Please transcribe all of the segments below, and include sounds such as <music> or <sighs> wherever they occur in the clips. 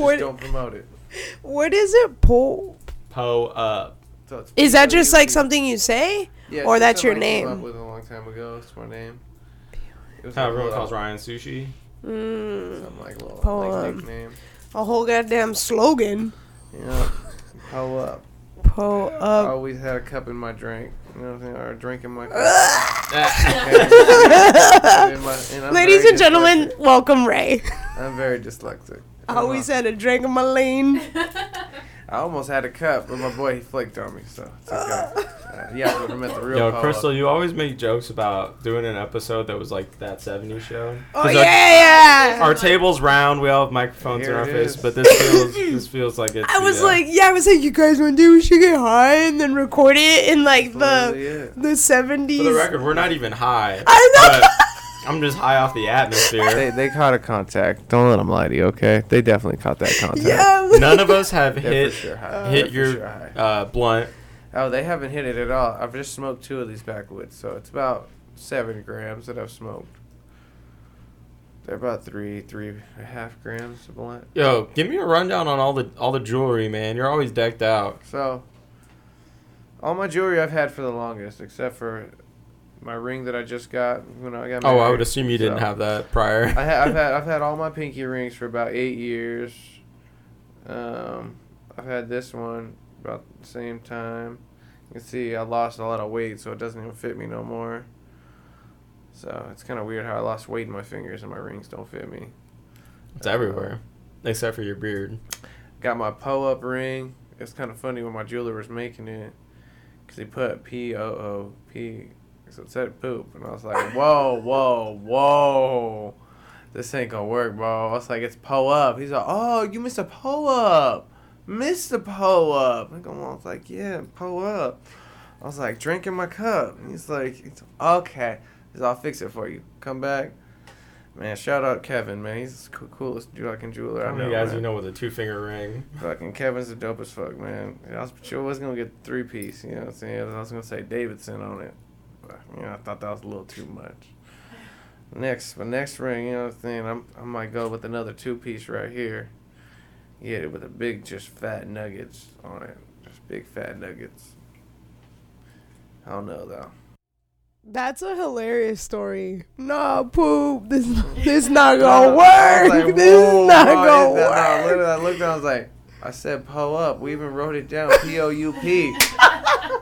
What- don't promote it. What is it? Po. Po up. So it's Is that just like something you say? Yeah, or that's your something I came name? Up with a long time ago. It's my name. It was How like a everyone calls Ryan sushi. Mm, Something like a little Poem. like nickname. a whole goddamn slogan. Yeah. Pull up. Po up. I up. always had a cup in my drink. You know what I'm saying? Or a drink in my cup. <laughs> <laughs> And my- and Ladies and gentlemen, dyslexic. welcome Ray. I'm very dyslexic. I always had a drink in my lane. I almost had a cup, but my boy he flicked on me, so it's okay. <laughs> Uh, yeah, I would have met the real. Yo, Paul. Krystal, you always make jokes about doing an episode that was like that 70s show. Oh 'Cause yeah, our- yeah. Our table's round. We all have microphones in our face, but this feels <laughs> this feels like it's. I was the, uh, like, yeah, I was like, you guys want to do? We should get high and then record it in like That's the literally it. the seventies. for the record, we're not even high. I know. But I'm just high off the atmosphere. They, they caught a contact. Don't let them lie to you, okay? They definitely caught that <laughs> contact. yeah. None of us have <laughs> hit sure hit They're for your sure high. uh, blunt. Oh, they haven't hit it at all. I've just smoked two of these backwoods, so it's about seven grams that I've smoked. They're about three, three and a half grams of blunt. Yo, give me a rundown on all the all the jewelry, man. You're always decked out. So, all my jewelry I've had for the longest, except for my ring that I just got when I got married. Oh, I would assume you didn't So, have that prior. I ha- I've had <laughs> I've had all my pinky rings for about eight years. Um, I've had this one about the same time. You can see I lost a lot of weight, so it doesn't even fit me no more. So it's kind of weird how I lost weight in my fingers and my rings don't fit me. It's everywhere, except for your beard. Got my Poe up ring. It's kind of funny when my jeweler was making it, cause he put P O O P, so it said poop, and I was like, whoa, whoa, whoa, this ain't gonna work, bro. I was like, it's Poe up. He's like, oh, you missed a Poe up, missed the Poe up. I I was like, yeah, Poe up. I was like, drinking my cup. And he's like, okay, he's, I'll fix it for you. Come back. Man, shout out Kevin, man. He's the coolest fucking jeweler I know. many guys man. you know with a two finger ring? Fucking Kevin's the dope as fuck, man. I was sure was gonna get three piece, you know what I'm saying? I was gonna say Davidson on it. But, you know, I thought that was a little too much. Next, my next ring, you know what I'm saying? I'm, I might go with another two piece right here. Yeah, with a big, just fat nuggets on it. Just big fat nuggets. I don't know though. That's a hilarious story. Nah, poop. This this not <laughs> gonna work. like, <laughs> this is not gonna work. I looked down, I was like, I said Poe up. We even wrote it down, P O U P.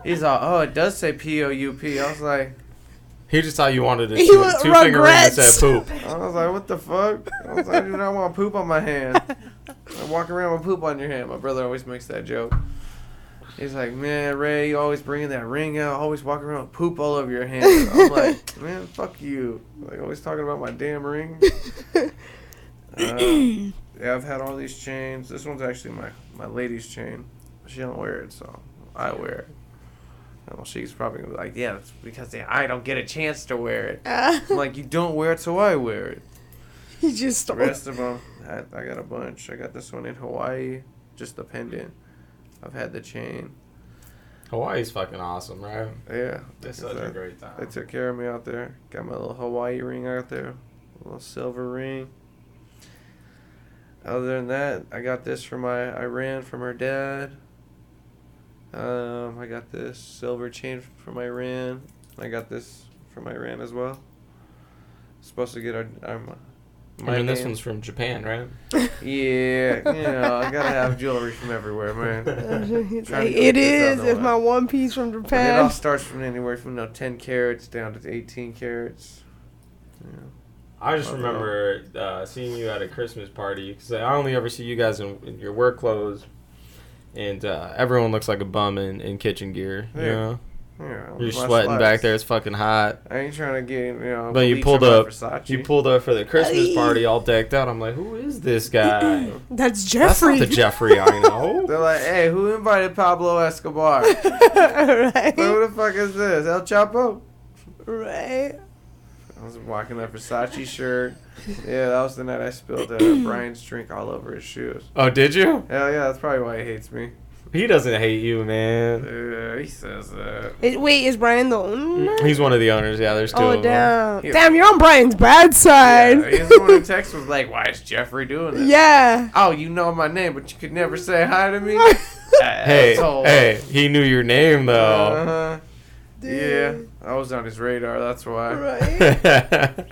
He's like, oh, it does say P O U P. I was like, He just thought you wanted a He two, wa- two finger ring that said poop. I was like, what the fuck? I was like, I do not want poop on my hand. I walk around with poop on your hand. My brother always makes that joke. He's like, man, Ray, you always bringing that ring out, always walking around with poop all over your hand. I'm like, <laughs> man, fuck you. Like, always talking about my damn ring. <clears throat> Uh, yeah, I've had all these chains. This one's actually my, my lady's chain. She don't wear it, so I wear it. Well, she's probably gonna be like, yeah, that's because I don't get a chance to wear it. <laughs> I'm like, you don't wear it, so I wear it. <laughs> he just The rest of them, I, I got a bunch. I got this one in Hawaii, just the pendant. I've had the chain. Hawaii's fucking awesome, right? Yeah, It's like I such a great great They took care of me out there. Got my little Hawaii ring out there, a little silver ring. Other than that, I got this from my Iran from her dad. Um, I got this silver chain from Iran. I got this from Iran as well. Supposed to get our, our I mean, this one's from Japan, right? <laughs> Yeah, you know, I gotta have jewelry from everywhere, man. He's Trying like, to it get this is. other It's my one piece from But it all starts from anywhere from you know, 10 carats down to 18 carats. Yeah. I just Oh, remember uh, seeing you at a Christmas party because I only ever see you guys in, in your work clothes, and uh, everyone looks like a bum in, in kitchen gear. You Yeah. know, Yeah, you're my sweating back slacks. there. It's fucking hot. I ain't trying to get, you know. But you bleach pulled on my up- Versace. You pulled up for the Christmas Aye. party all decked out. I'm like, who is this guy? <laughs> That's That's Jeffrey. not the Jeffrey I <laughs> know. They're like, hey, who invited Pablo Escobar? <laughs> right. Who the fuck is this? El Chapo? Right. I was walking a Versace shirt. Yeah, that was the night I spilled uh, <clears throat> Brian's drink all over his shoes. Oh, did you? Hell yeah, that's probably why he hates me. He doesn't hate you, man. Yeah, he says that. Is- wait, is Brian the owner? He's one of the owners. Yeah, there's two Oh of them. damn! Yeah. Damn, you're on Brian's bad Yeah, side. he's the one who <laughs> text was like, "Why is Jeffrey doing this?" Yeah. Oh, you know my name, but you could never say hi to me. <laughs> Hey, Asshole. hey, he knew your name though. Uh-huh. Yeah, I was on his radar. That's why. Right. <laughs>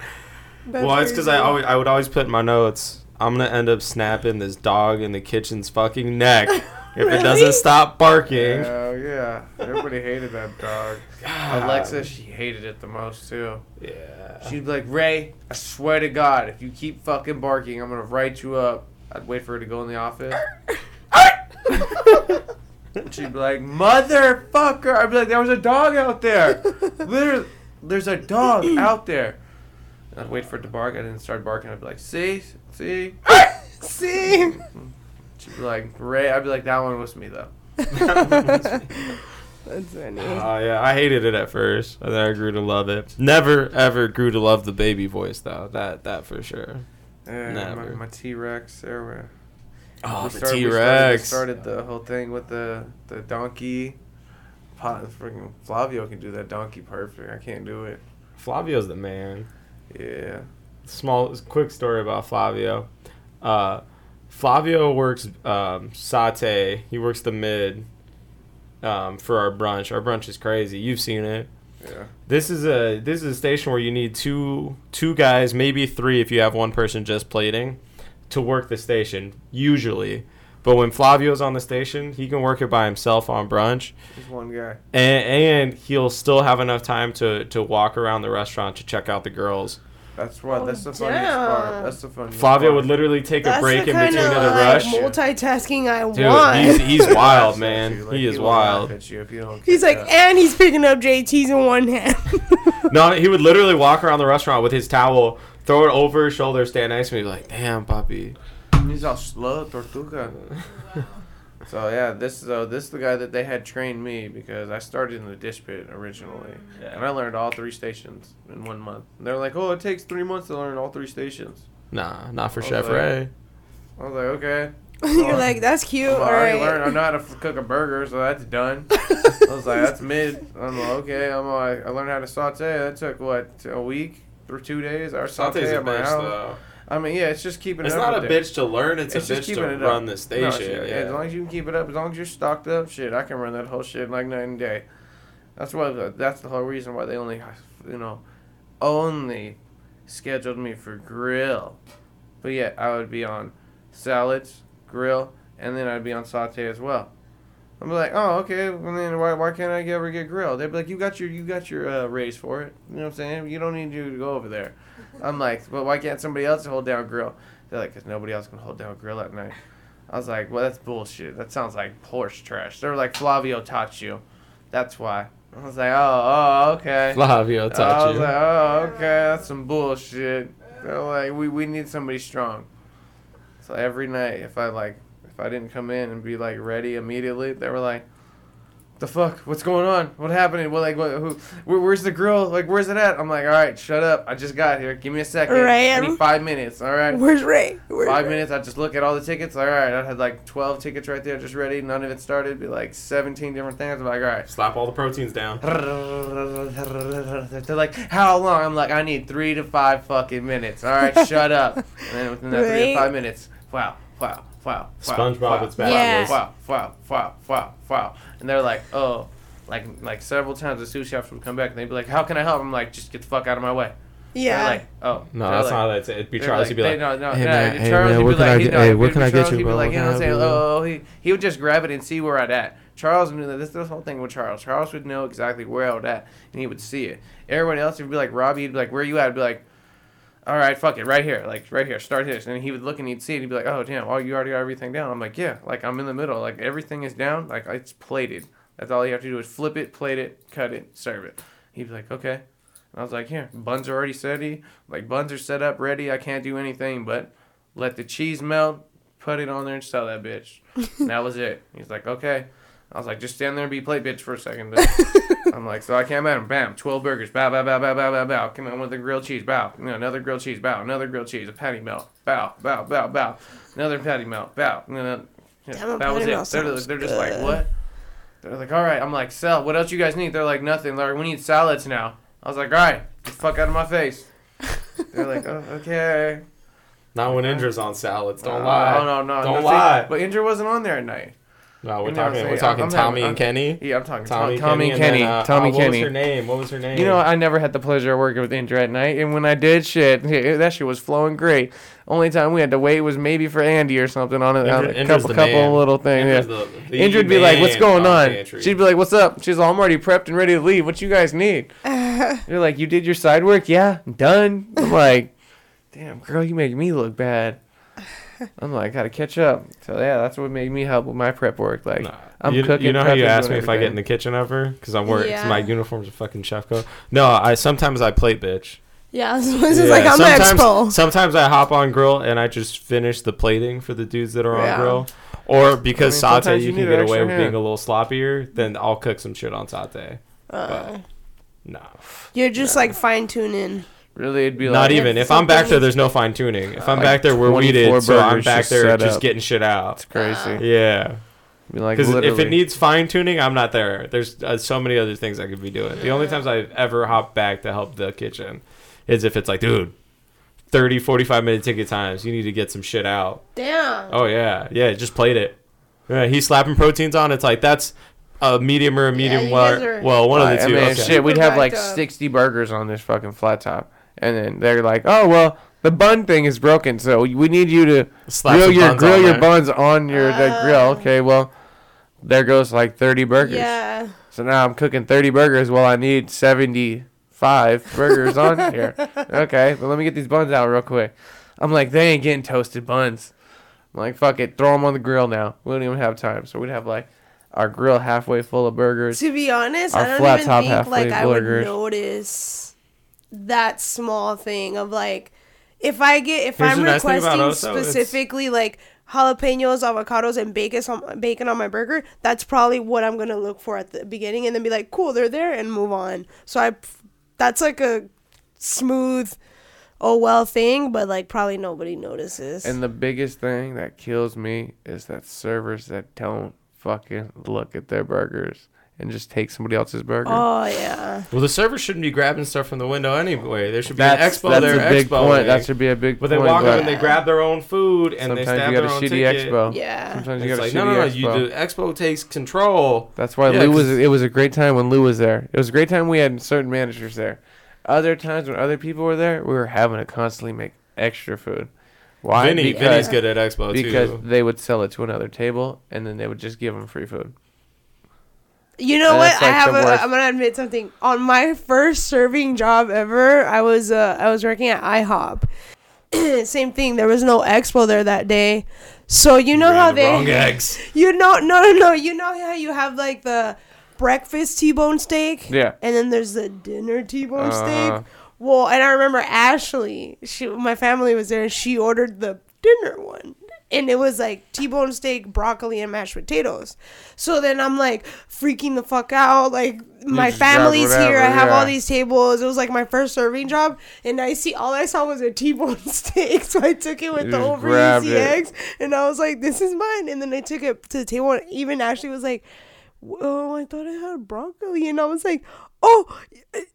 well, it's because I always I would always put in my notes. I'm gonna end up snapping this dog in the kitchen's fucking neck <laughs> if it doesn't stop barking. Oh yeah, everybody hated that dog. Alexa, she hated it the most too. Yeah. She'd be like, Ray, I swear to God, if you keep fucking barking, I'm gonna write you up. I'd wait for her to go in the office. <laughs> She'd be like, motherfucker. I'd be like, there was a dog out there. <laughs> Literally, there's a dog <clears throat> out there. And I'd wait for it to bark. I didn't start barking. I'd be like, see, see. <laughs> See. Mm-hmm. She'd be like, Ray. I'd be like, that one was me though. <laughs> That's funny. Oh yeah, I hated it at first, and then I grew to love it. Never ever grew to love the baby voice though. That that for sure. Yeah, my, Never. my T Rex. There were. Oh, the T we started- Rex. Started, the whole thing with the the donkey. Freaking Flavio can do that donkey perfect. I can't do it. Flavio's the man. Yeah. Small, quick story about Flavio. Uh, Flavio works um, saute. He works the mid um, for our brunch. Our brunch is crazy. You've seen it. Yeah. This is a this is a station where you need two two guys, maybe three if you have one person just plating, to work the station usually. But when Flavio's on the station, he can work it by himself on brunch, Just one guy. and, and he'll still have enough time to to walk around the restaurant to check out the girls. That's what. Oh, that's the oh, funniest part. That's the funniest Flavio part. would literally take a break in between of, the like, rush. multitasking I Dude, want. he's, he's <laughs> wild, man. like, he is will laugh wild. At you if you don't He's like, up. and he's picking up JT's in one hand. <laughs> No, he would literally walk around the restaurant with his towel, throw it over his shoulder, stand next to me, be like, "Damn, puppy." He's all slow, tortuga. <laughs> So yeah, this so this is the guy that they had trained me because I started in the dish pit originally, and I learned all three stations in one month. And they're like, "Oh, it takes three months to learn all three stations." Nah, not for Chef like- Ray. I was like, "Okay." <laughs> You're like, that's cute. I'm All already right. learned. I know how to f- cook a burger, so that's done. <laughs> I was like, "That's mid." I'm like, "Okay." I'm like, I learned how to saute. That took what a week or two days. Or saute Saute's a bitch though. I mean, yeah, it's just keeping It's it up. not a it. bitch to learn. It's, It's a bitch to run the No, station. shit, yeah. As long as you can keep it up, as long as you're stocked up, shit, I can run that whole shit like night and day. That's why. That's the whole reason why they only, you know, only scheduled me for grill. But yet I would be on salads, grill, and then I'd be on saute as well. I'm like, oh, okay. Well, then why, why can't I ever get grilled? They'd be like, you got your you got your uh, raise for it. You know what I'm saying? You don't need you to go over there. I'm <laughs> like, but why can't somebody else hold down grill? They're like, because nobody else can hold down grill at night. I was like, well, that's bullshit. That sounds like horse trash. They're like, Flavio taught you. That's why. I was like, oh, oh, okay. Flavio taught you. I was you. like, oh, okay, that's some bullshit. They're like, we, we need somebody strong. So every night, if I like, if I didn't come in and be like ready immediately, they were like, the fuck? What's going on? What happened? Well, like, what, who, where, where's the grill? Like, where's it at? I'm like, all right, shut up. I just got here. Give me a second. Right. I need five minutes. All right. Where's Ray? Where's Five Ray? minutes, I just look at all the tickets. All right, I had like 12 tickets right there just ready. None of it started. Be like 17 different things. I'm like, all right. Slap all the proteins down. <laughs> They're like, how long? I'm like, I need three to five fucking minutes. All right, shut up. <laughs> And then within that three to five minutes, wow, wow, wow, wow. SpongeBob wow, with bad Yeah. Wow, wow, wow, wow, wow. And they're like, oh, like like several times the sous chefs would come back and they'd be like, how can I help? I'm like, just get the fuck out of my way. Yeah. They're like, oh. No, that's like, not how that's it. It'd be they're Charles. He'd be they- like, no, no, "Hey, no, man, Charles hey, man, would what be can I like, get- no, hey, it'd what be can I get you, he'd be bro? like, you know can what I I'm saying? help you with?" Oh, he, he would just grab it and see where I'd at. Charles knew that. This is the whole thing with Charles. Charles would know exactly where I was at, and he would see it. Everyone else would be like, Robbie, he'd be like, where you at? I'd be like, all right, fuck it, right here, like right here, start this. And he would look and he'd see it. He'd be like, oh damn, oh you already got everything down. I'm like, yeah, like I'm in the middle, like everything is down, like it's plated. That's all you have to do is flip it, plate it, cut it, serve it. He'd be like, okay. And I was like, here, buns are already ready. Like buns are set up, ready. I can't do anything but let the cheese melt, put it on there, and sell that bitch. and <laughs> that was it. He's like, okay. I was like, just stand there and be plate bitch for a second. <laughs> I'm like, so I came at him, bam, 12 burgers, bow, bow, bow, bow, bow, bow, bow. Come on with the grilled cheese, bow. You know, another grilled cheese, bow. Another grilled cheese, a patty melt, bow, bow, bow, bow. Another patty melt, bow. You know, Yeah, that was it. They're, they're just like, what? They're like, all right. I'm like, sell. What else you guys need? They're like, nothing. They're like, we need salads now. I was like, all right, get the fuck out of my face. They're like, <laughs> oh, okay. Not when Indra's on salads. Don't Uh, lie. Oh no, no, Don't no, see, lie. But Indra wasn't on there at night. No, we're You know talking. We're talking I'm Tommy having- and Kenny. Yeah, I'm talking Tommy, Tommy, Tommy and Kenny. then, uh, Tommy uh, What was her name? What was her name? You know, I never had the pleasure of working with Indra at night, and when I did, shit, <laughs> that shit was flowing great. Only time we had to wait was maybe for Andy or something on a, on a couple the couple man. little things. Yeah. Indra's the- the Indra would be like, "What's going on?" pantry. She'd be like, "What's up?" She's like, "I'm already prepped and ready to leave. What you guys need?" <laughs> You're like, "You did your side work? Yeah, done." I'm like, "Damn, girl, you make me look bad." <laughs> I'm like, "Gotta catch up." So yeah, that's what made me help with my prep work. Like, Nah. I'm you, cooking. You know how you prepping, ask doing me if I get in the kitchen ever because I'm working. Yeah. My uniform's a fucking chef coat. No, I sometimes I plate bitch. Yeah, <laughs> this is Yeah, like I'm an sometimes, expo. Sometimes I hop on grill and I just finish the plating for the dudes that are Yeah. on grill. Or because I mean, saute, you you can get away extra with being a little sloppier. Then I'll cook some shit on saute. Uh, No, you're just like fine tuning. Really, it'd be like, not even. If If I'm back there, there's no fine tuning. If I'm Like back there, we're 24 weeded, so I'm burgers back just there set just up. getting shit out. it's crazy. Yeah, Be like because if literally. it needs fine tuning, I'm not there. There's uh, so many other things I could be doing. The only times I've ever hopped back to help the kitchen is if it's like, dude, 30, 45 minute ticket times. You need to get some shit out. Damn. Oh yeah, yeah. Just played it. Yeah, he's slapping proteins on. It's like that's a medium or a medium you well. are- Well, one of the I two. mean, okay. shit, we'd have like backed up. 60 burgers on this fucking flat top. And then they're like, oh, well, the bun thing is broken, so we need you to Slap grill your buns grill on your there. buns on your the grill. Ah. Okay, well, there goes like 30 burgers. Yeah. So now I'm cooking 30 burgers while I need 75 burgers on <laughs> here. Okay, but let me get these buns out real quick. I'm like, they ain't getting toasted buns. I'm like, fuck it, throw them on the grill now. We don't even have time. So we'd have like our grill halfway full of burgers. To be honest, I don't flat even top think halfway like I would notice that small thing of like if I get if Here's I'm nice requesting it's- specifically like jalapenos, avocados, and bacon on bacon on my burger, that's probably what I'm gonna look for at the beginning, and then be like, cool, they're there, and move on. So I, that's like a smooth, oh well thing, but like probably nobody notices. And the biggest thing that kills me is that servers that don't fucking look at their burgers and just take somebody else's burger. oh yeah, Well, the server shouldn't be grabbing stuff from the window anyway. There should be that's an expo that's there. a big expo point. That should be a big But they point. walk but up and they grab their own food and they sometimes stab you got their a own shitty ticket. expo. yeah. Sometimes you It's got a like shitty no, no, no. expo. You do expo takes control. That's why Yeah, Lou was. 'cause- It was a great time when Lou was there. It was a great time we had certain managers there. Other times when other people were there, we were having to constantly make extra food. Why? Vinny, because, Vinny's good at expo because too. they would sell it to another table and then they would just give them free food. You know And what? that's, I have. the A, worst. I'm gonna admit something. On my first serving job ever, I was uh, I was working at IHOP. <clears throat> Same thing. There was no expo there that day, so you know how they. wrong <laughs> eggs. You know, no, no, no. You know how you have like the breakfast T-bone steak, Yeah. and then there's the dinner T-bone Uh-huh. steak. Well, and I remember Ashley. She, my family was there, and she ordered the dinner one, and it was like T-bone steak, broccoli, and mashed potatoes. So then I'm like freaking the fuck out. Like my family's here. I whatever, have all these tables. It was like my first serving job, and I see all I saw was a T-bone <laughs> steak. So I took it with You the over easy eggs, and I was like, "This is mine." And then I took it to the table, and even Ashley was like, "Oh, I thought I had broccoli," and I was like. Oh,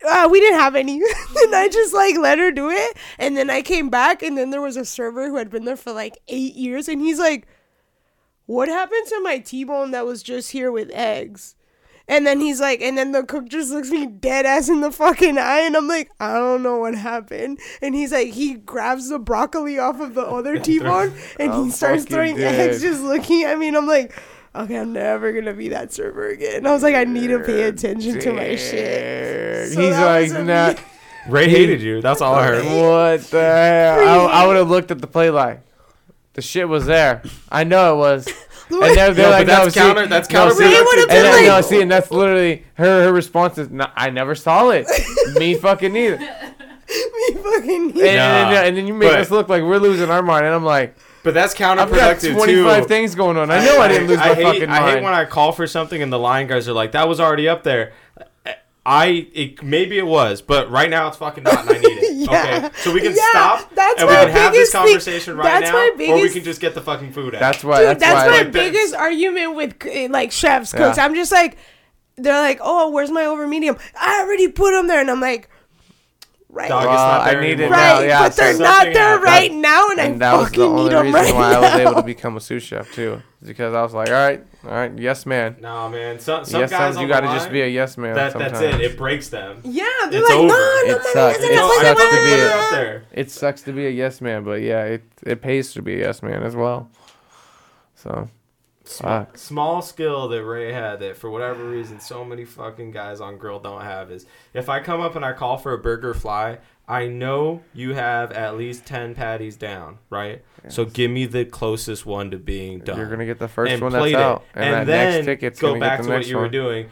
uh, we didn't have any. <laughs> and I just like let her do it. And then I came back, and then there was a server who had been there for like eight years, and he's like, "What happened to my T-bone that was just here with eggs?" And then he's like, and then the cook just looks me dead ass in the fucking eye, and I'm like, I don't know what happened. And he's like, he grabs the broccoli off of the other <laughs> T-bone, and he starts throwing dead. eggs, just looking at me, and I'm like, okay, I'm never gonna be that server again. And I was like, I need to pay attention to my shit. So He's like, was a not. me- Ray hated you. That's all I heard. What the <laughs> hell? I, I would have looked at the play like, The shit was there. I know it was. <laughs> And they're, they're No, like, but that's no, see- counter- that's no, see- counterproductive. Ray would've and then, like- no, see, and that's literally her. Her response is, no, "I never saw it. <laughs> Me fucking neither." Me fucking. and, then- and then you make but- us look like we're losing our mind, and I'm like, But that's counterproductive I've got counterproductive 25 too. things going on. I know I, didn't lose my I hate, fucking I hate when I call for something and the line guys are like, "That was already up there." I it, maybe it was, but right now it's fucking not, and I need it. <laughs> Yeah. Okay, so we can Yeah, stop that's and we can have this biggest thing. conversation right That's now, my or we biggest- can just get the fucking food out. That's why. Dude, that's, that's, why. my like this. biggest argument with eh, like chefs, cooks. Yeah. I'm just like, they're like, oh, where's my over medium? I already put them there, and I'm like, right, Dog, it's Well, not I there need it anymore. now, right, yeah, but they're so not there happened. right now, and, and I that was the fucking only them reason right why now. I was able to become a sous chef too, because I was like, all right, all right, yes man. Nah, man. Some, some yes, guys sometimes you got to just be a yes man. that, sometimes. that's it. It breaks them. yeah, they're It's like, over. no, no, It sucks. no, It no, You know, no, sucks to be a- out there. It sucks to be a yes man, but yeah, it it pays to be a yes man as well. So Small, small skill that Ray had that for whatever reason so many fucking guys on grill don't have is if I come up and I call for a burger fly, I know you have at least ten patties down, right? So give me the closest one to being done. you're gonna get the first and one that's plate out, and, and, that then next ticket's go back get to the what you were doing.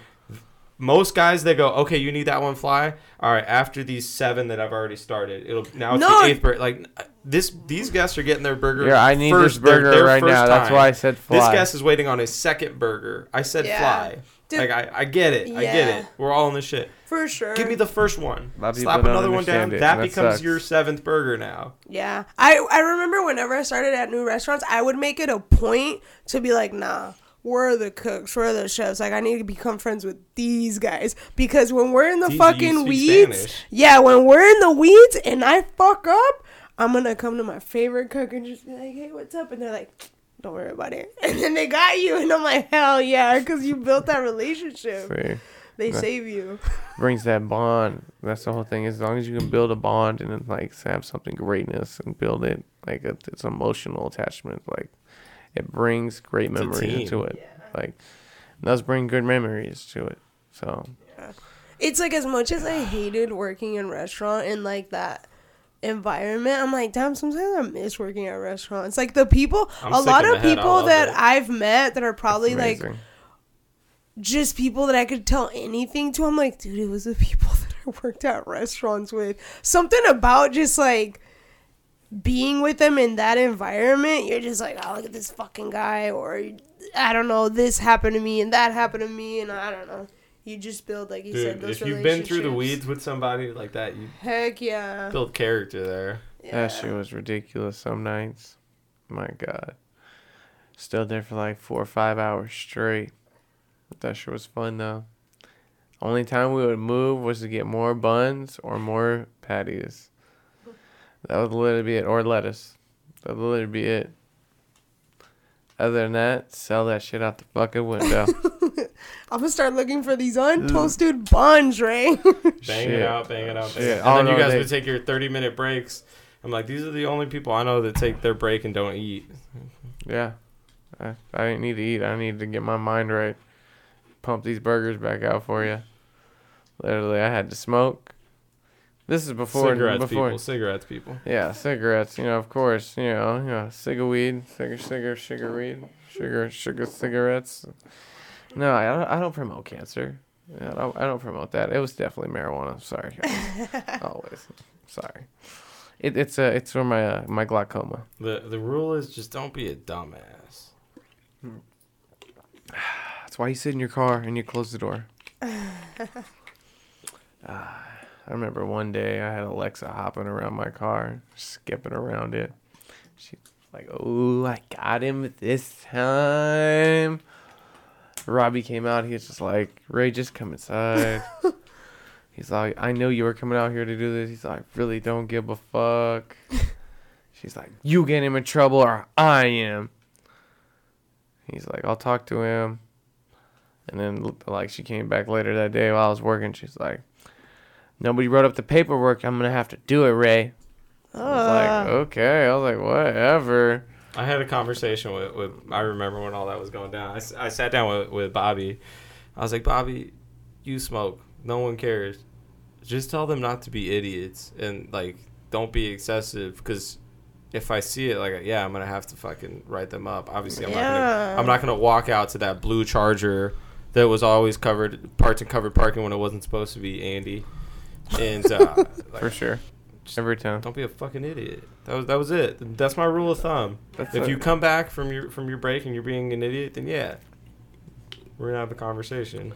Most guys they go, okay, you need that one fly. All right, after these seven that I've already started, it'll now it's No. the eighth burger. Like this, these guests are getting their burger. Yeah, I need first, this burger their- their right first now. That's why I said fly. This guest is waiting on his second burger. I said Yeah. fly. Dude. like I, I get it. I get it. We're all in this shit. for sure. Give me the first one. A lot of people Slap another one down. it, that that becomes sucks. your seventh burger now. Yeah. I, I remember whenever I started at new restaurants, I would make it a point to be like, nah, where are the cooks? we're the chefs? Like, I need to become friends with these guys. Because when we're in the fucking weeds, Spanish. yeah, when we're in the weeds and I fuck up, I'm going to come to my favorite cook and just be like, hey, what's up? And they're like, don't worry about it. <laughs> And then they got you. And I'm like, hell yeah, because you built that relationship. They Yeah. save you. <laughs> brings that bond. That's the whole thing. As long as you can build a bond and then, like have something greatness and build it, like a, it's emotional attachment. Like it brings great It's memories team. into it. Like it does bring good memories to it. So it's like as much as I hated working in restaurant and like that environment, I'm like, damn, sometimes I miss working at restaurants. Like the people, I'm a lot of the head. I people that it. I've met that are probably like just people that I could tell anything to. I'm like, dude, it was the <laughs> people that I worked at restaurants with. Something about just like being with them in that environment, you're just like, oh, look at this fucking guy, or I don't know, this happened to me and that happened to me, and I don't know. You just build, like you said, Dude, those if you've been through the weeds with somebody like that, you Heck yeah. build character there. yeah. That shit was ridiculous some nights. My God. Stood there for like four or five hours straight. That shit was fun though. Only time we would move was to get more buns or more patties. That would literally be it. Or lettuce. That would literally be it. Other than that, sell that shit out the fucking window. <laughs> I'm gonna start looking for these untoasted mm. buns, Ray. <laughs> Bang it out, bang it out, bang Shit. it. Oh, And then no, you guys they- would take your 30 minute breaks. I'm like, these are the only people I know that take their break and don't eat. Yeah. I, I didn't need to eat. I needed to get my mind right. Pump these burgers back out for you. Literally, I had to smoke. This is before. cigarettes, before. people. Cigarettes, people. Yeah, cigarettes. You know, of course. You know, you know, cigar weed, cigar, cigar, sugar weed, sugar, sugar cigarettes. No, I don't. I don't promote cancer. Yeah, I don't, I don't promote that. It was definitely marijuana. Sorry, <laughs> always. Sorry. It, it's uh, it's for my uh, my glaucoma. The the rule is just don't be a dumbass. <sighs> That's why you sit in your car and you close the door. <laughs> Ah, I remember one day I had Alexa hopping around my car, skipping around it. She's like, "Oh, I got him this time." Robbie came out. He was just like, "Ray, just come inside." <laughs> He's like, "I know you were coming out here to do this." He's like, "Really don't give a fuck." <laughs> She's like, "You get him in trouble or I am." He's like, "I'll talk to him." And then, like, she came back later that day while I was working. She's like, "Nobody wrote up the paperwork. I'm gonna have to do it, Ray." I was like, Uh, "Okay." I was like, "Whatever." I had a conversation with, with I remember when all that was going down. I, I sat down with, with Bobby. I was like, Bobby, you smoke. No one cares. Just tell them not to be idiots and like don't be excessive because if I see it, like yeah, I'm gonna have to fucking write them up. Obviously, I'm not gonna I'm not gonna walk out to that blue Charger that was always covered parked in covered parking when it wasn't supposed to be Andy. And uh, <laughs> For sure. Every time. don't be a fucking idiot. That was that was it. That's my rule of thumb. That's if it. you come back from your from your break and you're being an idiot, then yeah, we're gonna have a conversation.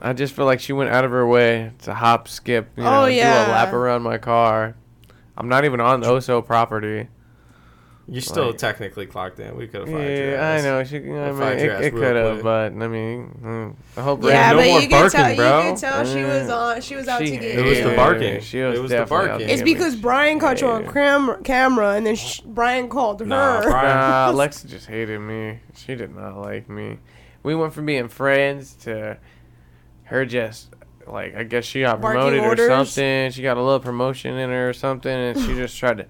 I just feel like she went out of her way to hop, skip, you Oh, know, do a yeah. lap around my car. I'm not even on the Oso property. You still Like- technically clocked in. We could have fired your Yeah, I know. She, I We'll mean, it, it could have, but I mean, mm, I hope. Yeah, Yeah, no but more you could barking, tell. bro. You could tell she was on. She was out She to get. It was the you. barking. She was It was the definitely out barking. to It's get me. because Brian caught you on Yeah. cam- camera, and then sh- Brian called her. Nah, Brian- Nah, <laughs> Alexa just hated me. She did not like me. We went from being friends to her just like I guess she got promoted or something. She got a little promotion in her or something, and she <laughs> just tried to.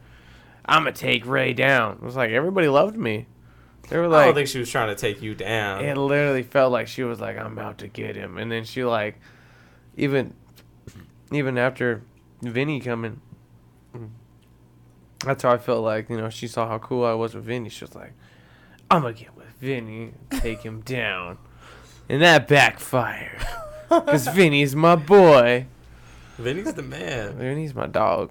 I'm gonna take Ray down. It was like everybody loved me. They were like, I don't think she was trying to take you down. it literally felt like she was like, I'm about to get him, and then she like, even, even after Vinny coming, that's how I felt like you know she saw how cool I was with Vinny. She was like, I'm gonna get with Vinny, take him down, and that backfired <laughs> because Vinny's my boy. Vinny's the man. Vinny's my dog.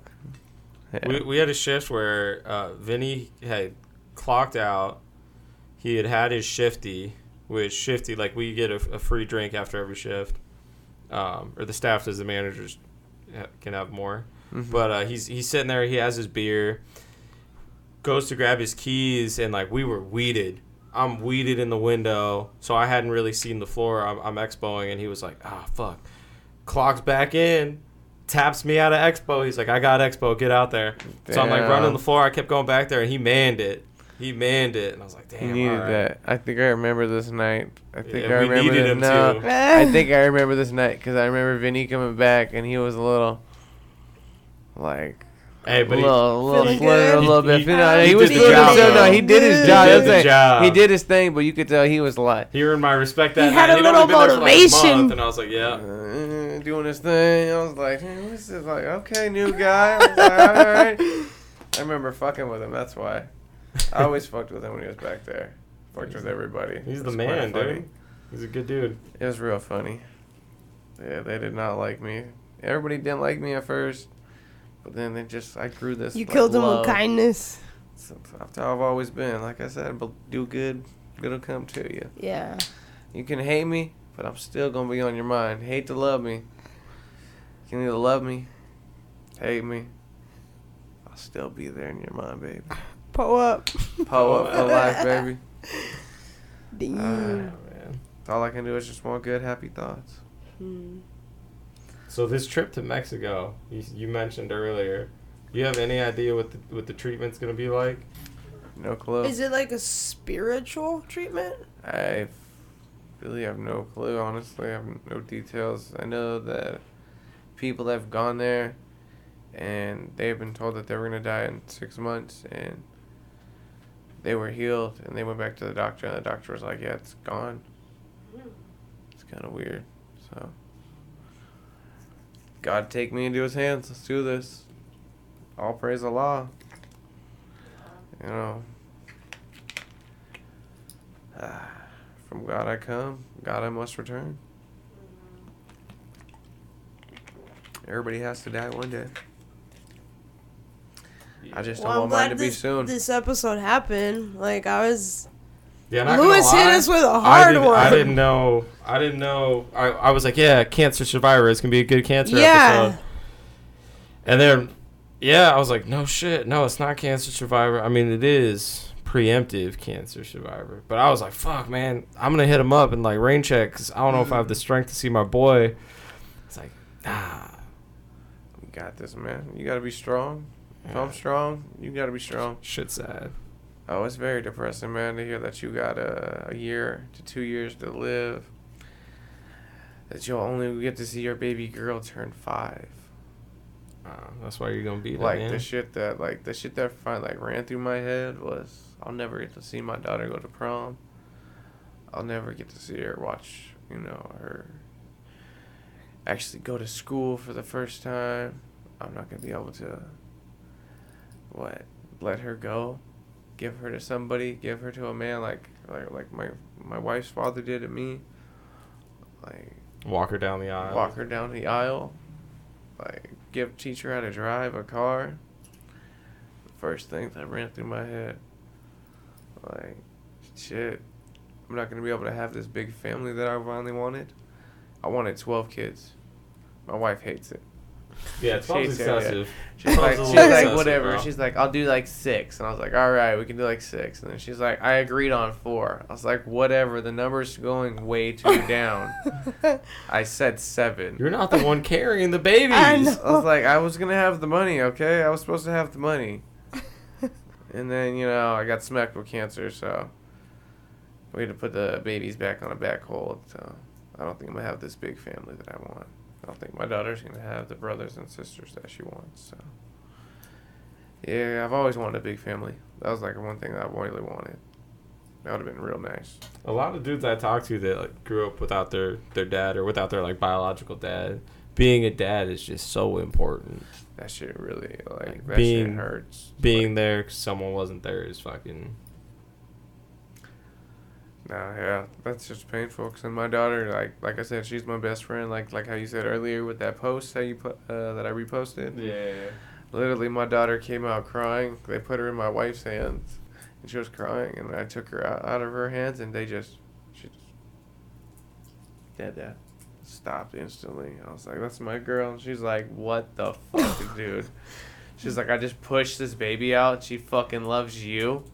Yeah. We, we had a shift where uh, Vinny had clocked out. He had had his shifty, which shifty like we get a, a free drink after every shift, um, or the staff does. The managers can have more. Mhm. But uh, he's he's sitting there. He has his beer. Goes to grab his keys and like we were weeded. I'm weeded in the window, so I hadn't really seen the floor. I'm, I'm expoing, and he was like, "Ah, fuck." Clocks back in, taps me out of expo. He's like, "I got expo. Get out there." So I'm like running the floor. I kept going back there, and he manned it. He manned it, and I was like, He "Damn, needed all right." that. I think I remember this night. I think Yeah, I we remember needed this. him no, too. <laughs> I think I remember this night because I remember Vinny coming back and he was a little, like, Hey, a but he, little, a little Feeling flutter, a little bit. He- You know, he he, did was the doing job, his own. No, he did his He job. did the job. He did his thing, but you could tell he was like he earned my respect that He had night. a He'd little been there for, like, a motivation. month, and I was like, "Yeah." uh, doing his thing. I was like, hey, what's this? Like, okay, new guy. I was like, all right. <laughs> I remember fucking with him. That's why. I always fucked with him when he was back there. Fucked with everybody. He's the man, dude. He's a good dude. It was real funny. Yeah, they did not like me. Everybody didn't like me at first, but then they just I grew this. You like, killed him love. with kindness. So That's how I've always been. Like I said, but do good, good will come to you. Yeah. You can hate me, but I'm still gonna be on your mind. Hate to love me. You can either love me, hate me. I'll still be there in your mind, baby. Pull up. Pow up for <laughs> life, baby. Damn. Uh, man. All I can do is just want good, happy thoughts. Hmm. So this trip to Mexico, you, you mentioned earlier. You have any idea what the what the treatment's gonna be like? No clue. Is it like a spiritual treatment? I really have no clue, honestly. I have no details. I know that people have gone there and they've been told that they were going to die in six months and they were healed and they went back to the doctor and the doctor was like, yeah, it's gone. Hmm. It's kind of weird. So, God take me into his hands. Let's do this. All praise Allah. You know. Ah, <sighs> from God I come, God I must return. Everybody has to die one day. I just don't I'm want mine to be this, soon. this episode happened. Like I was. Yeah, not gonna Lewis hit us with a hard didn't, one. I didn't know. I didn't know. I, I was like, yeah, cancer survivor. It's gonna be a good cancer Yeah. episode. And then, yeah, I was like, no shit, no, it's not cancer survivor. I mean, it is preemptive cancer survivor. But I was like, fuck, man, I'm gonna hit him up and like rain check because I don't know if I have the strength to see my boy. It's like, ah, You got this, man. You gotta be strong. If I'm strong, you gotta be strong. shit sad. Oh, it's very depressing, man, to hear that you got a, a year to two years to live. That you'll only get to see your baby girl turn five. Uh, that's why you're gonna beat like man. the shit that like the shit that like ran through my head was I'll never get to see my daughter go to prom. I'll never get to see her watch, you know, her actually go to school for the first time. I'm not gonna be able to what let her go, give her to somebody, give her to a man like like like my my wife's father did to me. Like Walk her down the aisle. walk her down the aisle, like give teach her how to drive a car. The first thing that ran through my head, like, shit, I'm not gonna be able to have this big family that I finally wanted, I wanted 12 kids. My wife hates it. Yeah, twelve's She's- yeah, yeah. excessive. She's like, she's like, excessive, whatever. bro. She's like, I'll do like six, and I was like, all right, we can do like six. And then she's like, I agreed on four. I was like, whatever. The number's going way too <laughs> down. I said seven. You're not the one carrying the babies. I know. I was like, I was gonna have the money, okay? I was supposed to have the money. and then you know, I got smacked with cancer, so we had to put the babies back on a back hold. So I don't think I'm gonna have this big family that I want. I don't think my daughter's gonna have the brothers and sisters that she wants. So yeah, I've always wanted a big family. That was like one thing that I really wanted. That would have been real nice. A lot of dudes I talk to that like grew up without their their dad or without their like biological dad. Being a dad is just so important. That shit really like, Like, that being- shit hurts. Being there because someone wasn't there is fucking. Nah, yeah, that's just painful. Cause then my daughter, like, like I said, she's my best friend. Like, like how you said earlier with that post that you put, uh, that I reposted. Yeah. Literally, my daughter came out crying. They put her in my wife's hands, and she was crying. And I took her out, out of her hands, and they just, she just, dead, that stopped instantly. I was like, "That's my girl." And she's like, "What the fuck, dude?" <laughs> She's like, "I just pushed this baby out. She fucking loves you." <laughs>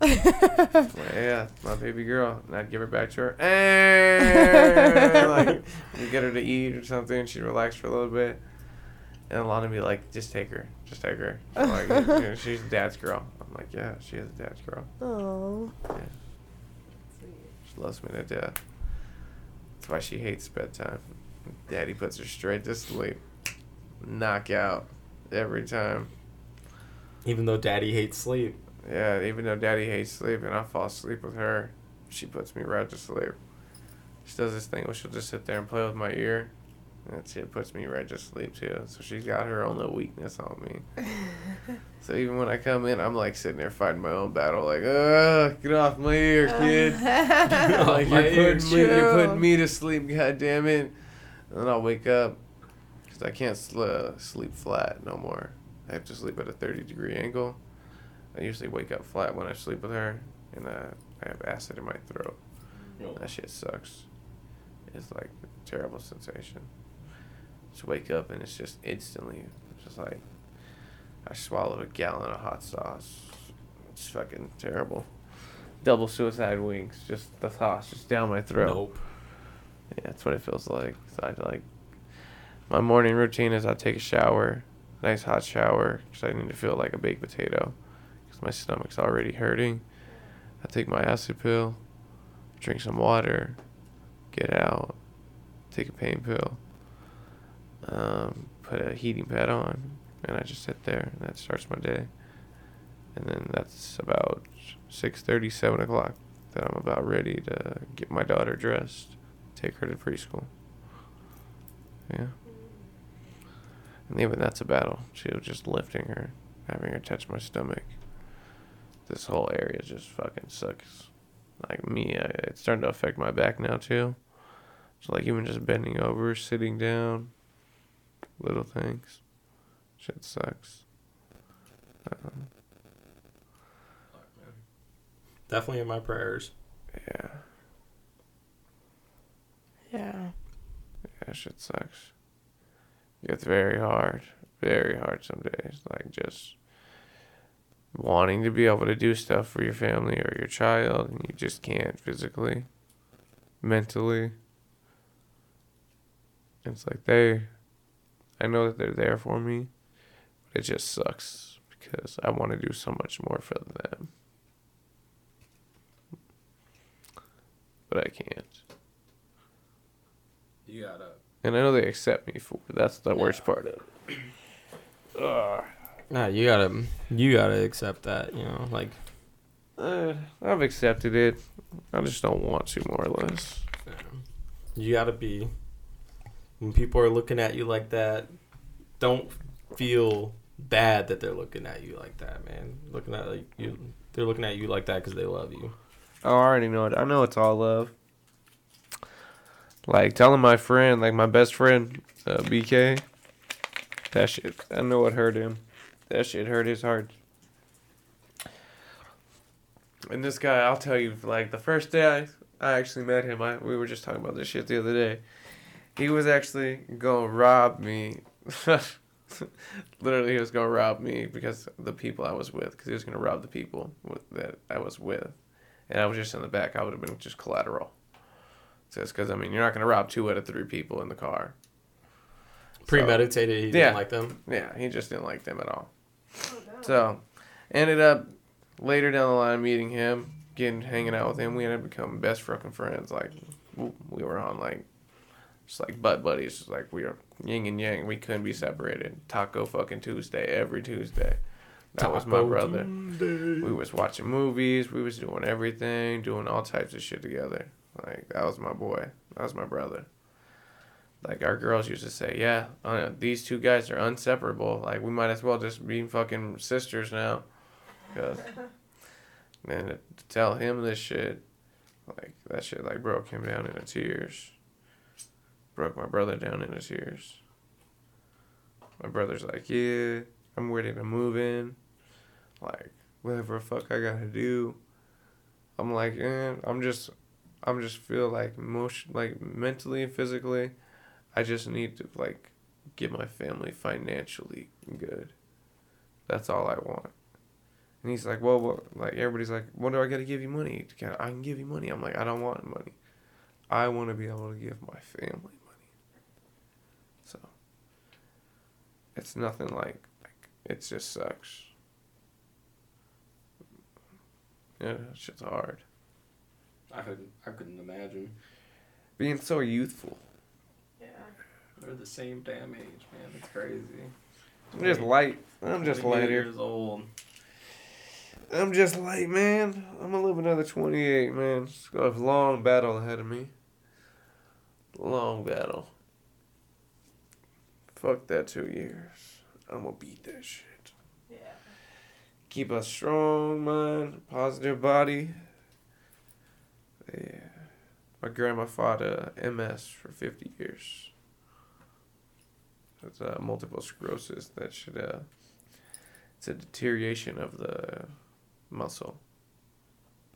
Like, yeah, my baby girl. And I'd give her back to her. And like, <laughs> we get her to eat or something. She'd relax for a little bit. And Alana would be like, just take her. Just take her. I'm like, <laughs> you know, she's dad's girl. I'm like, yeah, she is a dad's girl. Oh. She loves me to death. That's why she hates bedtime. Daddy puts her straight to sleep. Knockout. Every time. Even though daddy hates sleep. Yeah, even though daddy hates sleep and I fall asleep with her, she puts me right to sleep. She does this thing where she'll just sit there and play with my ear. And that shit puts me right to sleep too. So she's got her own little weakness on me. <laughs> so even when I come in, I'm like sitting there fighting my own battle, like, ugh, get off my ear, <laughs> kid. <laughs> like you're putting, me, you're putting me to sleep, god damn it. And then I'll wake up because I can't sl- uh, sleep flat no more. I have to sleep at a 30 degree angle. I usually wake up flat when I sleep with her, and uh, I have acid in my throat. That shit sucks. It's like a terrible sensation. Just wake up and it's just instantly, just like I swallowed a gallon of hot sauce. It's fucking terrible. Double suicide wings, just the sauce just down my throat. Nope. Yeah, that's what it feels like. So I like my morning routine is I take a shower, nice hot shower, because I need to feel like a baked potato, because my stomach's already hurting. I take my acid pill, drink some water, get out, take a pain pill, um, put a heating pad on, and I just sit there, and that starts my day. And then that's about six thirty, seven o'clock that I'm about ready to get my daughter dressed take her to preschool. Yeah. And even that's a battle. She was just lifting her, having her touch my stomach. This whole area just fucking sucks. Like me, I, it's starting to affect my back now too. So like even just bending over, sitting down, little things, shit sucks. Um, Definitely in my prayers. yeah, Yeah. yeah, shit sucks. It's very hard, very hard some days. Like just wanting to be able to do stuff for your family or your child, and you just can't physically, mentally. It's like they, I know that they're there for me, but it just sucks because I want to do so much more for them. But I can't. You gotta. And I know they accept me for it. That's the worst part of it. <clears throat> Ugh. Nah, you gotta. You gotta accept that. You know, like. Uh, I've accepted it. I just don't want to, more or less. You gotta be. When people are looking at you like that, don't feel bad that they're looking at you like that, man. Looking at like you, they're looking at you like that because they love you. Oh, I already know it. I know it's all love. Like telling my friend, like my best friend, uh, BK, that shit. I know it hurt him. That shit hurt his heart. And this guy, I'll tell you, like the first day I, I actually met him, I we were just talking about this shit the other day, he was actually gonna rob me. <laughs> Literally, he was gonna rob me because the people I was with. Because he was gonna rob the people with, that I was with, and I was just in the back. I would have been just collateral. Just because I mean, you're not gonna rob two out of three people in the car. Premeditated. He Yeah. didn't like them. Yeah, he just didn't like them at all. Oh, so, ended up later down the line meeting him, getting hanging out with him. We ended up becoming best fucking friends. Like we were on like just like butt buddies. Just like we were yin and yang. We couldn't be separated. Taco fucking Tuesday every Tuesday. That was my brother. Tuesday. We was watching movies. We was doing everything, doing all types of shit together. Like that was my boy. That was my brother. Like our girls used to say, yeah, uh, these two guys are inseparable. Like we might as well just be fucking sisters now. Cause <laughs> man, to tell him this shit, like that shit, like broke him down into tears. Broke my brother down into tears. My brother's like, yeah, I'm ready to move in. Like whatever the fuck I gotta do. I'm like, man, I'm just, I'm just feel like emotion, like mentally and physically, I just need to like get my family financially good. That's all I want. And he's like, well, what, like everybody's like, what do I got to give you money? Can I, I can give you money. I'm like, I don't want money. I want to be able to give my family money. So it's nothing like, like it just sucks. Yeah, shit's hard. I couldn't. I couldn't imagine. Being so youthful. Yeah. They're the same damn age, man. It's crazy. I'm just light. I'm just 28 light here. years old. I'm just light, man. I'm gonna live another 28, man. It's got a long battle ahead of me. Long battle. Fuck that two years. I'm gonna beat that shit. Yeah. Keep a strong mind, positive body. Yeah. My grandma fought uh, MS for 50 years. It's uh, multiple sclerosis. That should, uh, it's a deterioration of the muscle.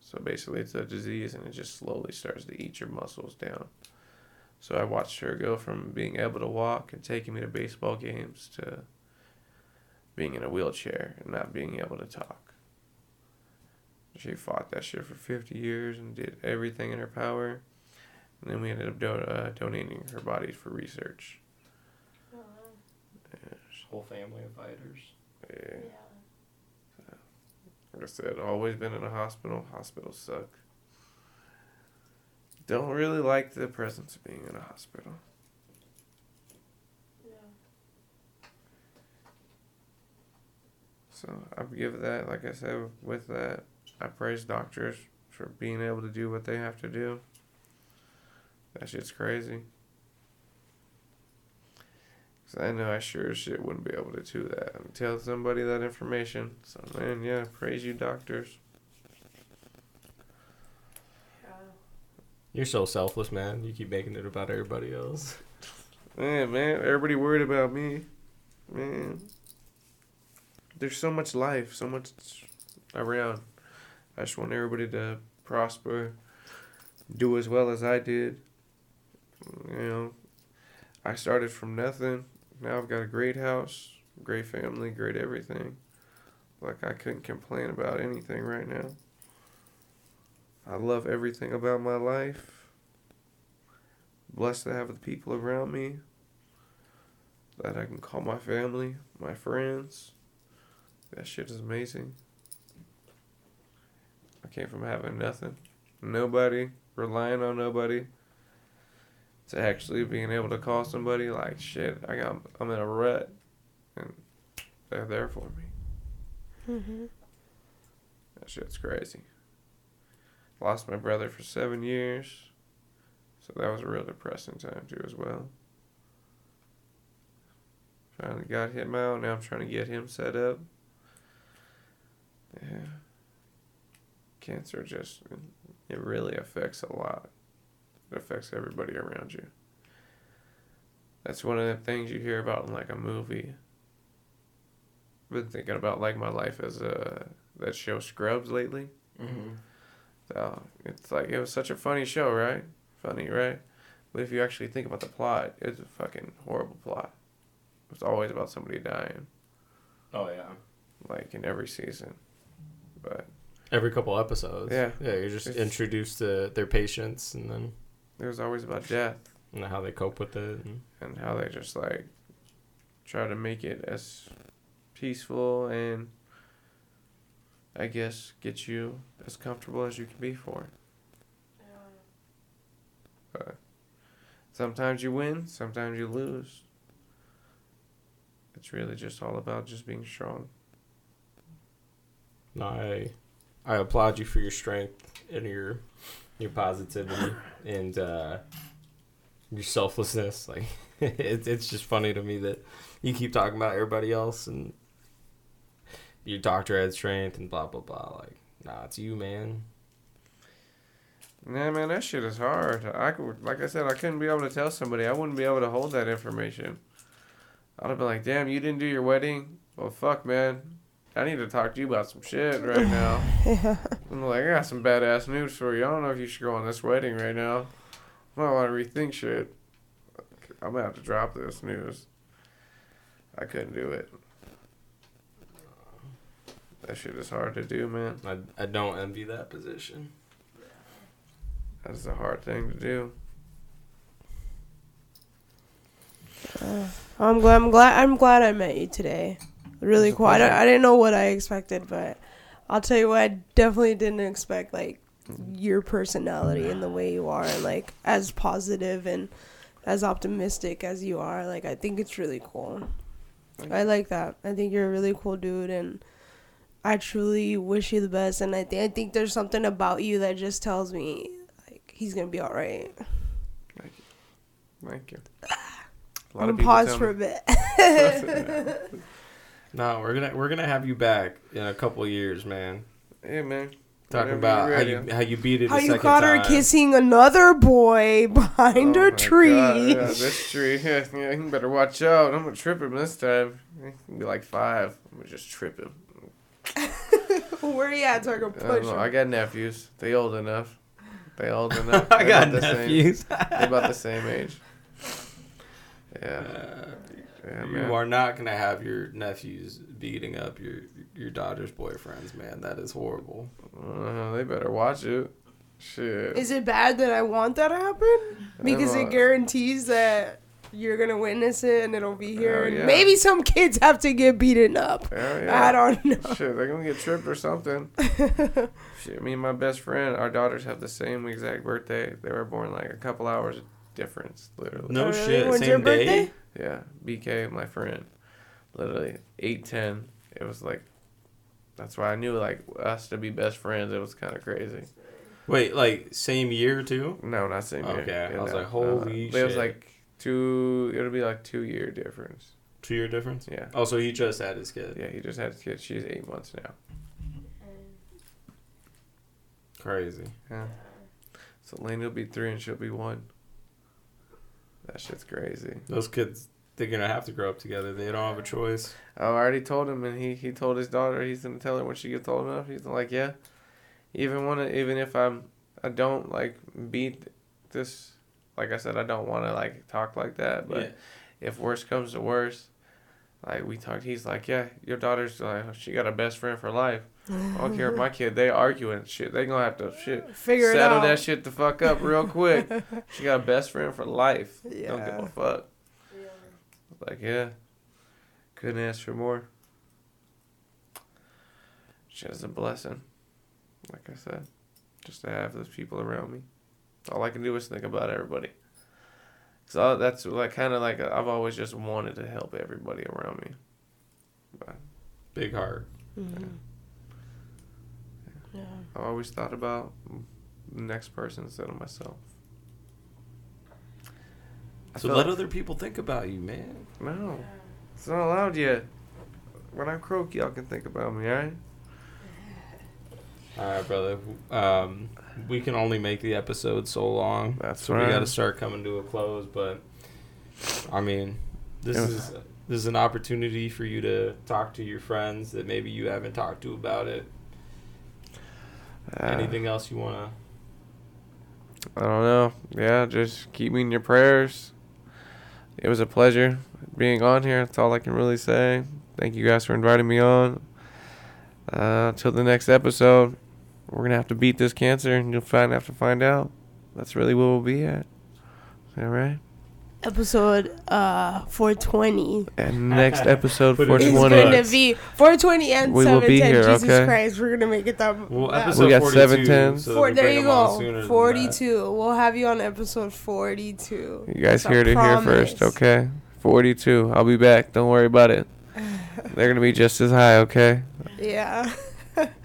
So basically, it's a disease and it just slowly starts to eat your muscles down. So I watched her go from being able to walk and taking me to baseball games to being in a wheelchair and not being able to talk. She fought that shit for 50 years and did everything in her power. And then we ended up do- uh, donating her body for research. Yeah, Whole family of fighters. yeah. Like I said, always been in a hospital. Hospitals suck. Don't really like the presence of being in a hospital. Yeah. So I give that, like I said, with that, I praise doctors for being able to do what they have to do. That shit's crazy. Cause I know I sure as shit wouldn't be able to do that tell somebody that information. So man, yeah, praise you doctors. You're so selfless, man. You keep making it about everybody else. Man, man, everybody worried about me. Man. There's so much life, so much around. I just want everybody to prosper, do as well as I did. You know, I started from nothing. Now I've got a great house, great family, great everything. Like I couldn't complain about anything right now. I love everything about my life. Blessed to have the people around me that I can call my family, my friends. That shit is amazing. I came from having nothing, nobody, relying on nobody, to actually being able to call somebody like shit. I got, I'm in a rut, and they're there for me. Mm-hmm. That shit's crazy. Lost my brother for seven years, so that was a real depressing time too as well. Finally got him out. Now I'm trying to get him set up. Yeah. Cancer just it really affects a lot. It affects everybody around you. That's one of the things you hear about in like a movie. I've Been thinking about like my life as a that show Scrubs lately. Mm-hmm. So it's like it was such a funny show, right? Funny, right? But if you actually think about the plot, it's a fucking horrible plot. It's always about somebody dying, Oh yeah. like in every season. But Every couple episodes. Yeah. Yeah, you're just It's- introduced to their patients and then it was always about death and how they cope with it. And, and how they just like try to make it as peaceful and I guess get you as comfortable as you can be for. But sometimes you win, sometimes you lose. It's really just all about just being strong. no, I I applaud you for your strength and your your positivity and uh, your selflessness. Like <laughs> it's it's just funny to me that you keep talking about everybody else and your doctor had strength and blah blah blah. Like, nah, it's you, man. Nah, man, that shit is hard. I could, like I said, I couldn't be able to tell somebody. I wouldn't be able to hold that information. I'd have been like, "Damn, you didn't do your wedding. Well, fuck, man. I need to talk to you about some shit right now." <laughs> I'm like, I got some badass news for you. I don't know if you should go on this wedding right now. I might want to rethink shit. I'm gonna have to drop this news. I couldn't do it. That shit is hard to do, man. I I don't envy that position. That's a hard thing to do. Uh, I'm glad. I'm glad. I'm glad I met you today. Really cool. I, I didn't know what I expected, but I'll tell you what. I definitely didn't expect like your personality and the way you are, and like as positive and as optimistic as you are. Like I think it's really cool. I like that. I think you're a really cool dude, and I truly wish you the best. And I think I think there's something about you that just tells me like he's gonna be all right. Thank you. A I'm gonna people pause for a bit. <laughs> <laughs> <laughs> No, we're gonna we're gonna have you back in a couple years, man. Yeah, man. Talking Whenever about you're how you how you beat it. How a you second caught her time. kissing another boy <laughs> behind Oh a tree. God, yeah, this tree. <laughs> Yeah, yeah, you better watch out. I'm gonna trip him this time. He can be like five. I'm gonna just trip him. <laughs> Where are you at so I can I, don't push know. I got nephews. They old enough. They old enough. I got about the same- nephews. They about the same age. Yeah. Uh, Yeah, you are not gonna have your nephews beating up your your daughter's boyfriends, man. That is horrible. Uh, they better watch it. Shit. Is it bad that I want that to happen? Because it guarantees that you're gonna witness it and it'll be here. And yeah. Maybe some kids have to get beaten up. Yeah. I don't know. Shit, they're gonna get tripped or something. <laughs> Shit, me and my best friend, our daughters have the same exact birthday. They were born like a couple hours difference, literally. No Oh, really? shit. When's Same your day. birthday? Yeah, BK, my friend, literally eight ten. It was like, that's why I knew like us to be best friends. It was kind of crazy. Wait, like same year too? No, not same year. Okay, I Yeah, was no, like, holy But It was like two. It'll be like two year difference. Two year difference. Yeah. Oh, so he just had his kid. Yeah, he just had his kid. She's eight months now. Crazy. Yeah. So Lane will be three and she'll be one. That shit's crazy. Those kids, they're gonna have to grow up together. They don't have a choice. I already told him, and he, he told his daughter he's gonna tell her when she gets old enough. He's like, yeah, even when even if I'm I don't like beat this, like I said, I don't want to like talk like that. But Yeah. if worse comes to worse, like we talked, he's like, yeah, your daughter's like she got a best friend for life. I don't care if <laughs> my kid they arguing shit. They gonna have to shit Figure it settle out. that shit the fuck up real quick. <laughs> she got a best friend for life. Don't give Yeah. a fuck. Like, yeah. Couldn't ask for more. Shit is a blessing. Like I said. Just to have those people around me. All I can do is think about everybody. So that's like kind of like I've always just wanted to help everybody around me. But Big heart. Mhm. Yeah. I always thought about the next person instead of myself. I So let like- other people think about you, man. No, it's not allowed yet. When I croak, y'all can think about me, alright? All right, brother. Um, we can only make the episode so long. That's so we got to start coming to a close. But I mean, this Yeah. is this is an opportunity for you to talk to your friends that maybe you haven't talked to about it. Uh, Anything else you wanna? I don't know. Yeah, just keep me in your prayers. It was a pleasure being on here. That's all I can really say. Thank you guys for inviting me on. Uh, till the next episode, we're gonna have to beat this cancer, and you'll find have to find out. That's really where we'll be at. All right. Episode uh 420. And next <laughs> episode, Put it in It's going to be 420 and We will be 710. here, Jesus okay? Christ, we're gonna make it that. Well, episode We got 710. so Four, there you go. sooner than that. 42. We'll have you on episode 42. You guys That's a heard it here first, okay? 42. I'll be back. Don't worry about it. <laughs> They're gonna be just as high, okay? Yeah. <laughs>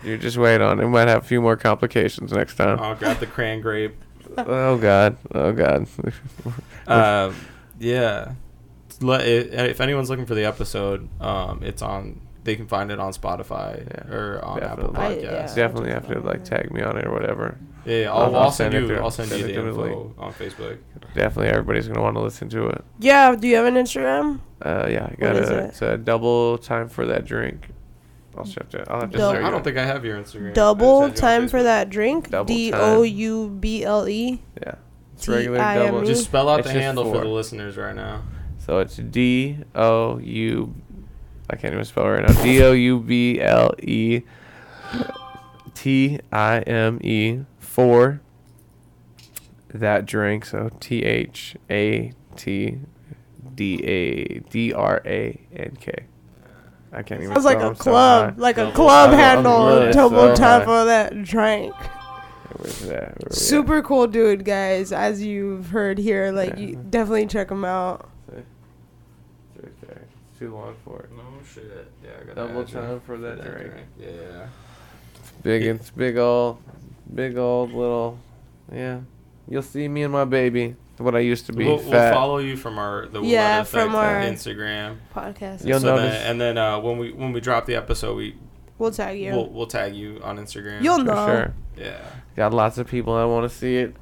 You just wait on it. We might have a few more complications next time. I'll grab the cran grape. Oh God. Oh God. <laughs> Um, yeah. If anyone's looking for the episode, um, it's on. They can find it on Spotify Yeah, or on Apple definitely. I- Podcasts. yeah. Definitely have to like tag me on it or whatever. Yeah, yeah, I'll- I'll, I'll I'll send, send it you. to- I'll send, send you it the to the info on Facebook. Definitely everybody's gonna want to listen to it. Yeah. Do you have an Instagram? Uh, yeah, I got is a it? it's a double time for that drink. I'll have to. I'll have to. Double- I don't think I have your Instagram. Double had you on time for that drink. Double D time. O U B L E. Yeah. It's regular T-I-M-E? double. Just spell out It's the just handle for the listeners right now. So it's D O U. I can't even spell right now. D O U B L E T I M E four. That drink. So T H A T D A D R A N K. I can't even. Sounds like spell, a I'm club, high. like a Double- club I'm- I'm handle. really Double so time high. for that drink. Where's that? Where we at? Super cool dude, guys. As you've heard here, like you definitely check him out. It's right there. It's too long for it. No shit. Yeah, I got Double time for that drink. Yeah. Big, Yeah. it's big old, big old little, yeah. You'll see me and my baby. What I used to be We'll, we'll follow you from our the Yeah, Letter from Effect our- Instagram. Podcast. You'll so notice- then, and then uh, when we when we drop the episode, we We'll tag you. we'll we'll tag you on Instagram. You'll for know. sure. Yeah. Got lots of people that want to see it.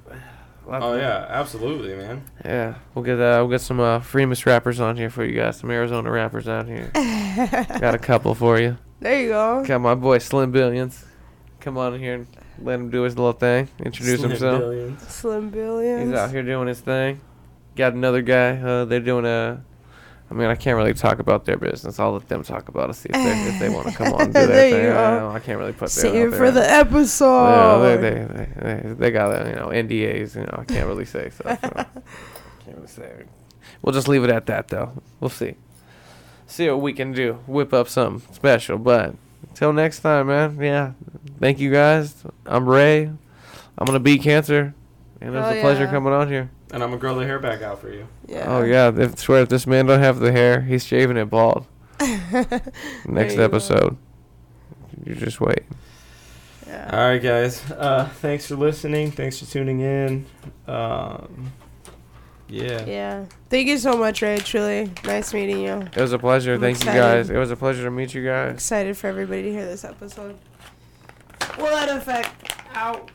Lots Oh yeah, absolutely, man. Yeah, we'll get uh, we'll get some uh, famous rappers on here for you guys. Some Arizona rappers out here. <laughs> Got a couple for you. there you go. Got my boy Slim Billions. Come on in here and let him do his little thing. Introduce Slim himself. Billions. Slim Billions. He's out here doing his thing. Got another guy. Uh, they're doing a. I mean, I can't really talk about their business. I'll let them talk about it. See if they if they want to come on and do <laughs> There their you thing. go. I, don't- I can't really put that Save out it there. for the Yeah, episode. they, they, they, they, they got you know NDAs. You know, I can't really say stuff. So. <laughs> can't really say. We'll just leave it at that, though. We'll see. See what we can do. Whip up something special. But until next time, man. Yeah. Thank you guys. I'm Ray. I'm gonna beat cancer, and it was Oh, a pleasure yeah. coming on here. And I'm gonna grow the hair back out for you. yeah. Oh yeah, if, swear if this man don't have the hair, he's shaving it bald. <laughs> Next you go. episode, you just wait. yeah. All right, guys. Uh, thanks for listening. Thanks for tuning in. Um, yeah. Yeah. Thank you so much, Ray. Truly nice meeting you. It was a pleasure. I'm Thank excited. you guys. It was a pleasure to meet you guys. Excited for everybody to hear this episode. Willetta Effect out?